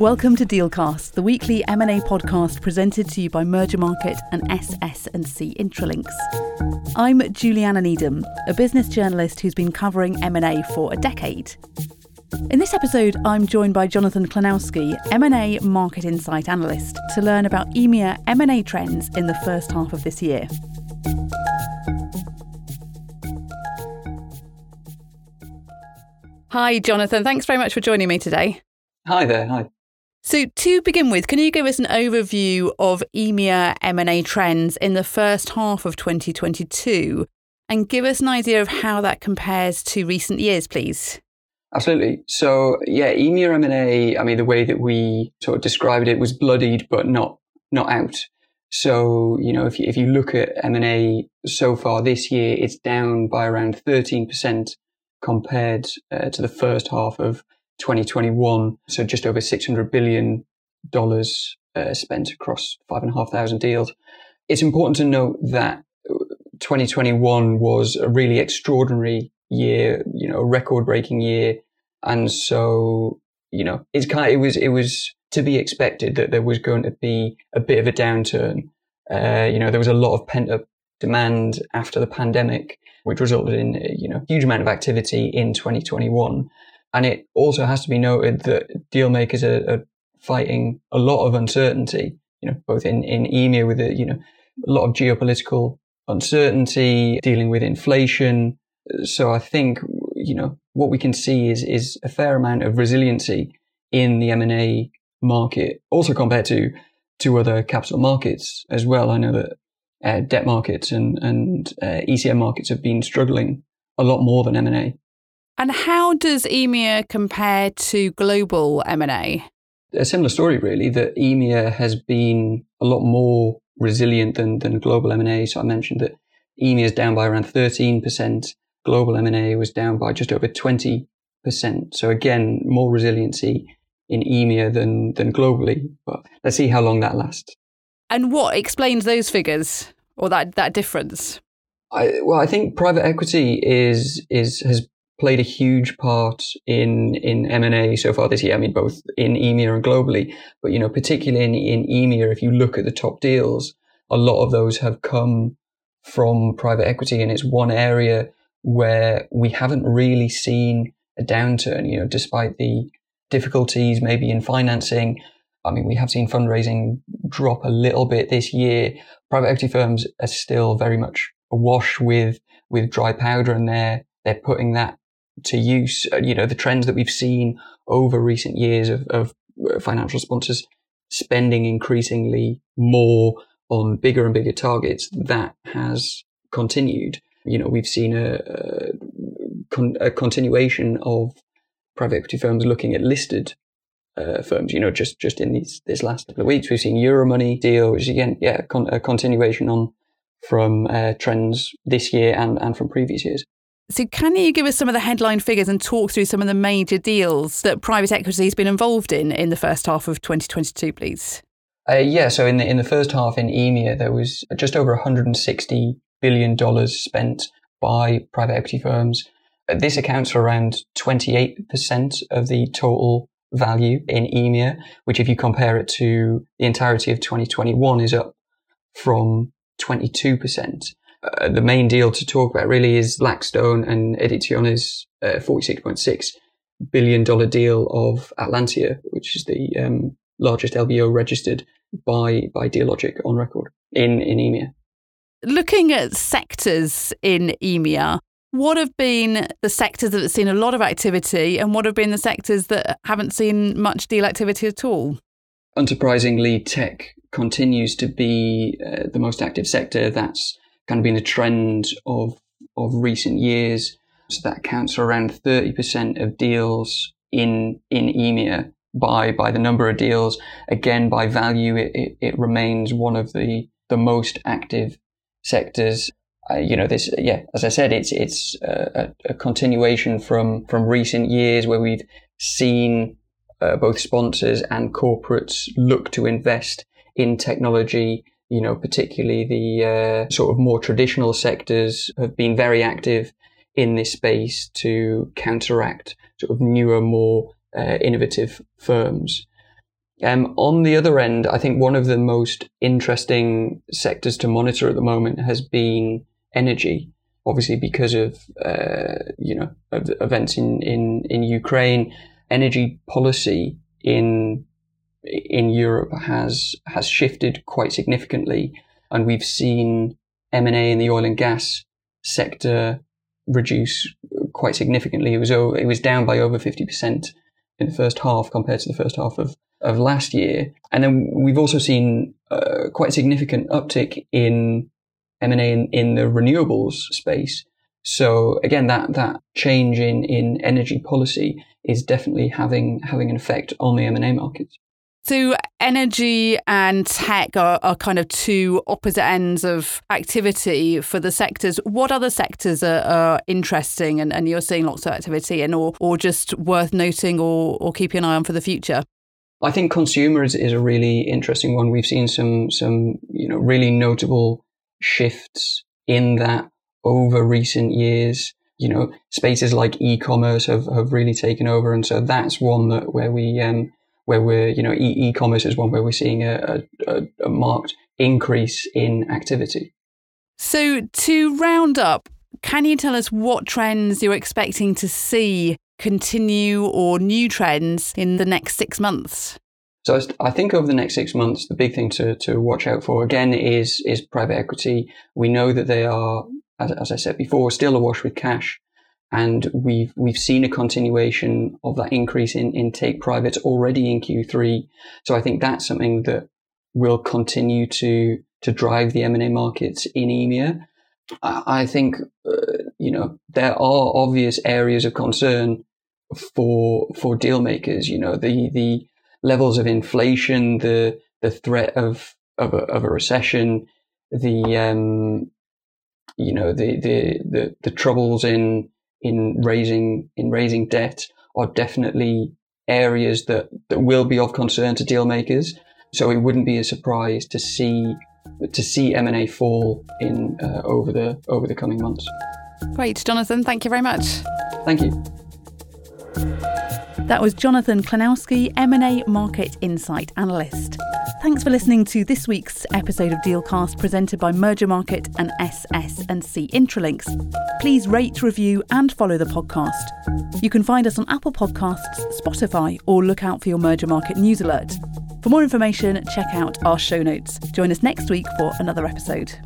Welcome to Dealcast, the weekly M&A podcast presented to you by Mergermarket and SS&C Intralinks. I'm Juliana Needham, a business journalist who's been covering M&A for a decade. In this episode, I'm joined by Jonathan Klanowski, M&A market insight analyst, to learn about EMEA M&A trends in the first half of this year. Hi, Jonathan. Thanks very much for joining me today. Hi there. Hi. So, to begin with, can you give us an overview of EMEA M&A trends in the first half of 2022 and give us an idea of how that compares to recent years, please? Absolutely. So, yeah, EMEA M&A, I mean, the way that we sort of described it was bloodied, but not, not out. So, you know, if you, if you look at M&A so far this year, it's down by around 13% compared uh, to the first half of 2021. So just over $600 billion uh, spent across five and a half thousand deals. It's important to note that 2021 was a really extraordinary year, you know, a record breaking year. And so, you know, it's kind of, it was, it was to be expected that there was going to be a bit of a downturn. Uh, you know, there was a lot of pent up demand after the pandemic, which resulted in, you know, a huge amount of activity in 2021. And it also has to be noted that deal makers are, are fighting a lot of uncertainty, you know, both in, in EMEA with a, you know, a lot of geopolitical uncertainty, dealing with inflation. So I think, you know, what we can see is, is a fair amount of resiliency in the M&A market, also compared to, to other capital markets as well. I know that uh, debt markets and, and uh, ECM markets have been struggling a lot more than M&A. And how does EMEA compare to global M&A? A similar story, really, that EMEA has been a lot more resilient than, than global M&A. So I mentioned that EMEA is down by around 13%. Global M&A was down by just over 20%. So again, more resiliency in EMEA than, than globally. But let's see how long that lasts. And what explains those figures or that, that difference? I, well, I think private equity is is has played a huge part in in M&A so far this year. I mean, both in EMEA and globally, but you know, particularly in, in EMEA, if you look at the top deals, a lot of those have come from private equity, and it's one area where we haven't really seen a downturn. You know, despite the difficulties maybe in financing. I mean, we have seen fundraising drop a little bit this year. Private equity firms are still very much awash with with dry powder, and they're they're putting that to use. Uh, you know, the trends that we've seen over recent years of, of uh, financial sponsors spending increasingly more on bigger and bigger targets, that has continued. You know, we've seen a, a, con- a continuation of private equity firms looking at listed uh, firms. You know, just just in these this last couple of weeks, we've seen Euromoney deal, which is again, yeah, con- a continuation on from uh, trends this year and and from previous years. So, can you give us some of the headline figures and talk through some of the major deals that private equity has been involved in in the first half of 2022, please? Uh, yeah, so in the in the first half in EMEA, there was just over 160 billion dollars spent by private equity firms. Uh, this accounts for around 28% of the total value in EMEA, which, if you compare it to the entirety of 2021, is up from 22%. Uh, the main deal to talk about really is Blackstone and Edizione's uh, $46.6 billion deal of Atlantia, which is the um, largest LBO registered by, by Dealogic on record in, in EMEA. Looking at sectors in EMEA, what have been the sectors that have seen a lot of activity and what have been the sectors that haven't seen much deal activity at all? Unsurprisingly, tech continues to be uh, the most active sector. That's kind of been the trend of of recent years. So that accounts for around 30% of deals in in EMEA by by the number of deals. Again, by value, it, it, it remains one of the the most active sectors. Uh, you know, this yeah, as I said, it's it's a, a continuation from from recent years where we've seen uh, both sponsors and corporates look to invest in technology you know, particularly the uh, sort of more traditional sectors have been very active in this space to counteract sort of newer, more uh, innovative firms. Um, on the other end, I think one of the most interesting sectors to monitor at the moment has been energy. Obviously, because of uh, you know of events in, in in Ukraine, energy policy in in Europe has has shifted quite significantly, and we've seen M and A in the oil and gas sector reduce quite significantly. It was it was down by over fifty percent in the first half compared to the first half of of last year. And then we've also seen uh, quite a significant uptick in M&A in, in the renewables space. So again, that, that change in, in energy policy is definitely having, having an effect on the M&A markets. So, energy and tech are, are, kind of two opposite ends of activity for the sectors. What other sectors are, are interesting and, and, you're seeing lots of activity in, or, or just worth noting or, or keeping an eye on for the future? I think consumer is, is a really interesting one. We've seen some some you know really notable shifts in that over recent years. You know, spaces like e-commerce have, have really taken over, and so that's one that where we um, where we're you know e- e-commerce is one where we're seeing a, a, a marked increase in activity. So to round up, can you tell us what trends you're expecting to see continue or new trends in the next six months? So I think over the next six months, the big thing to, to watch out for again is is private equity. We know that they are, as, as I said before, still awash with cash, and we've we've seen a continuation of that increase in, in take privates already in Q3. So I think that's something that will continue to to drive the M and A markets in EMEA. I, I think uh, you know there are obvious areas of concern for for deal makers. You know, the the levels of inflation, the the threat of of a, of a recession, the um, you know the, the the the troubles in in raising in raising debt are definitely areas that that will be of concern to deal makers. So it wouldn't be a surprise to see to see M and A fall in uh, over the over the coming months. Great, Jonathan. Thank you very much. Thank you. That was Jonathan Klanowski, M&A Market Insight Analyst. Thanks for listening to this week's episode of Dealcast presented by Mergermarket and SS&C Intralinks. Please rate, review and follow the podcast. You can find us on Apple Podcasts, Spotify or look out for your Mergermarket news alert. For more information, check out our show notes. Join us next week for another episode.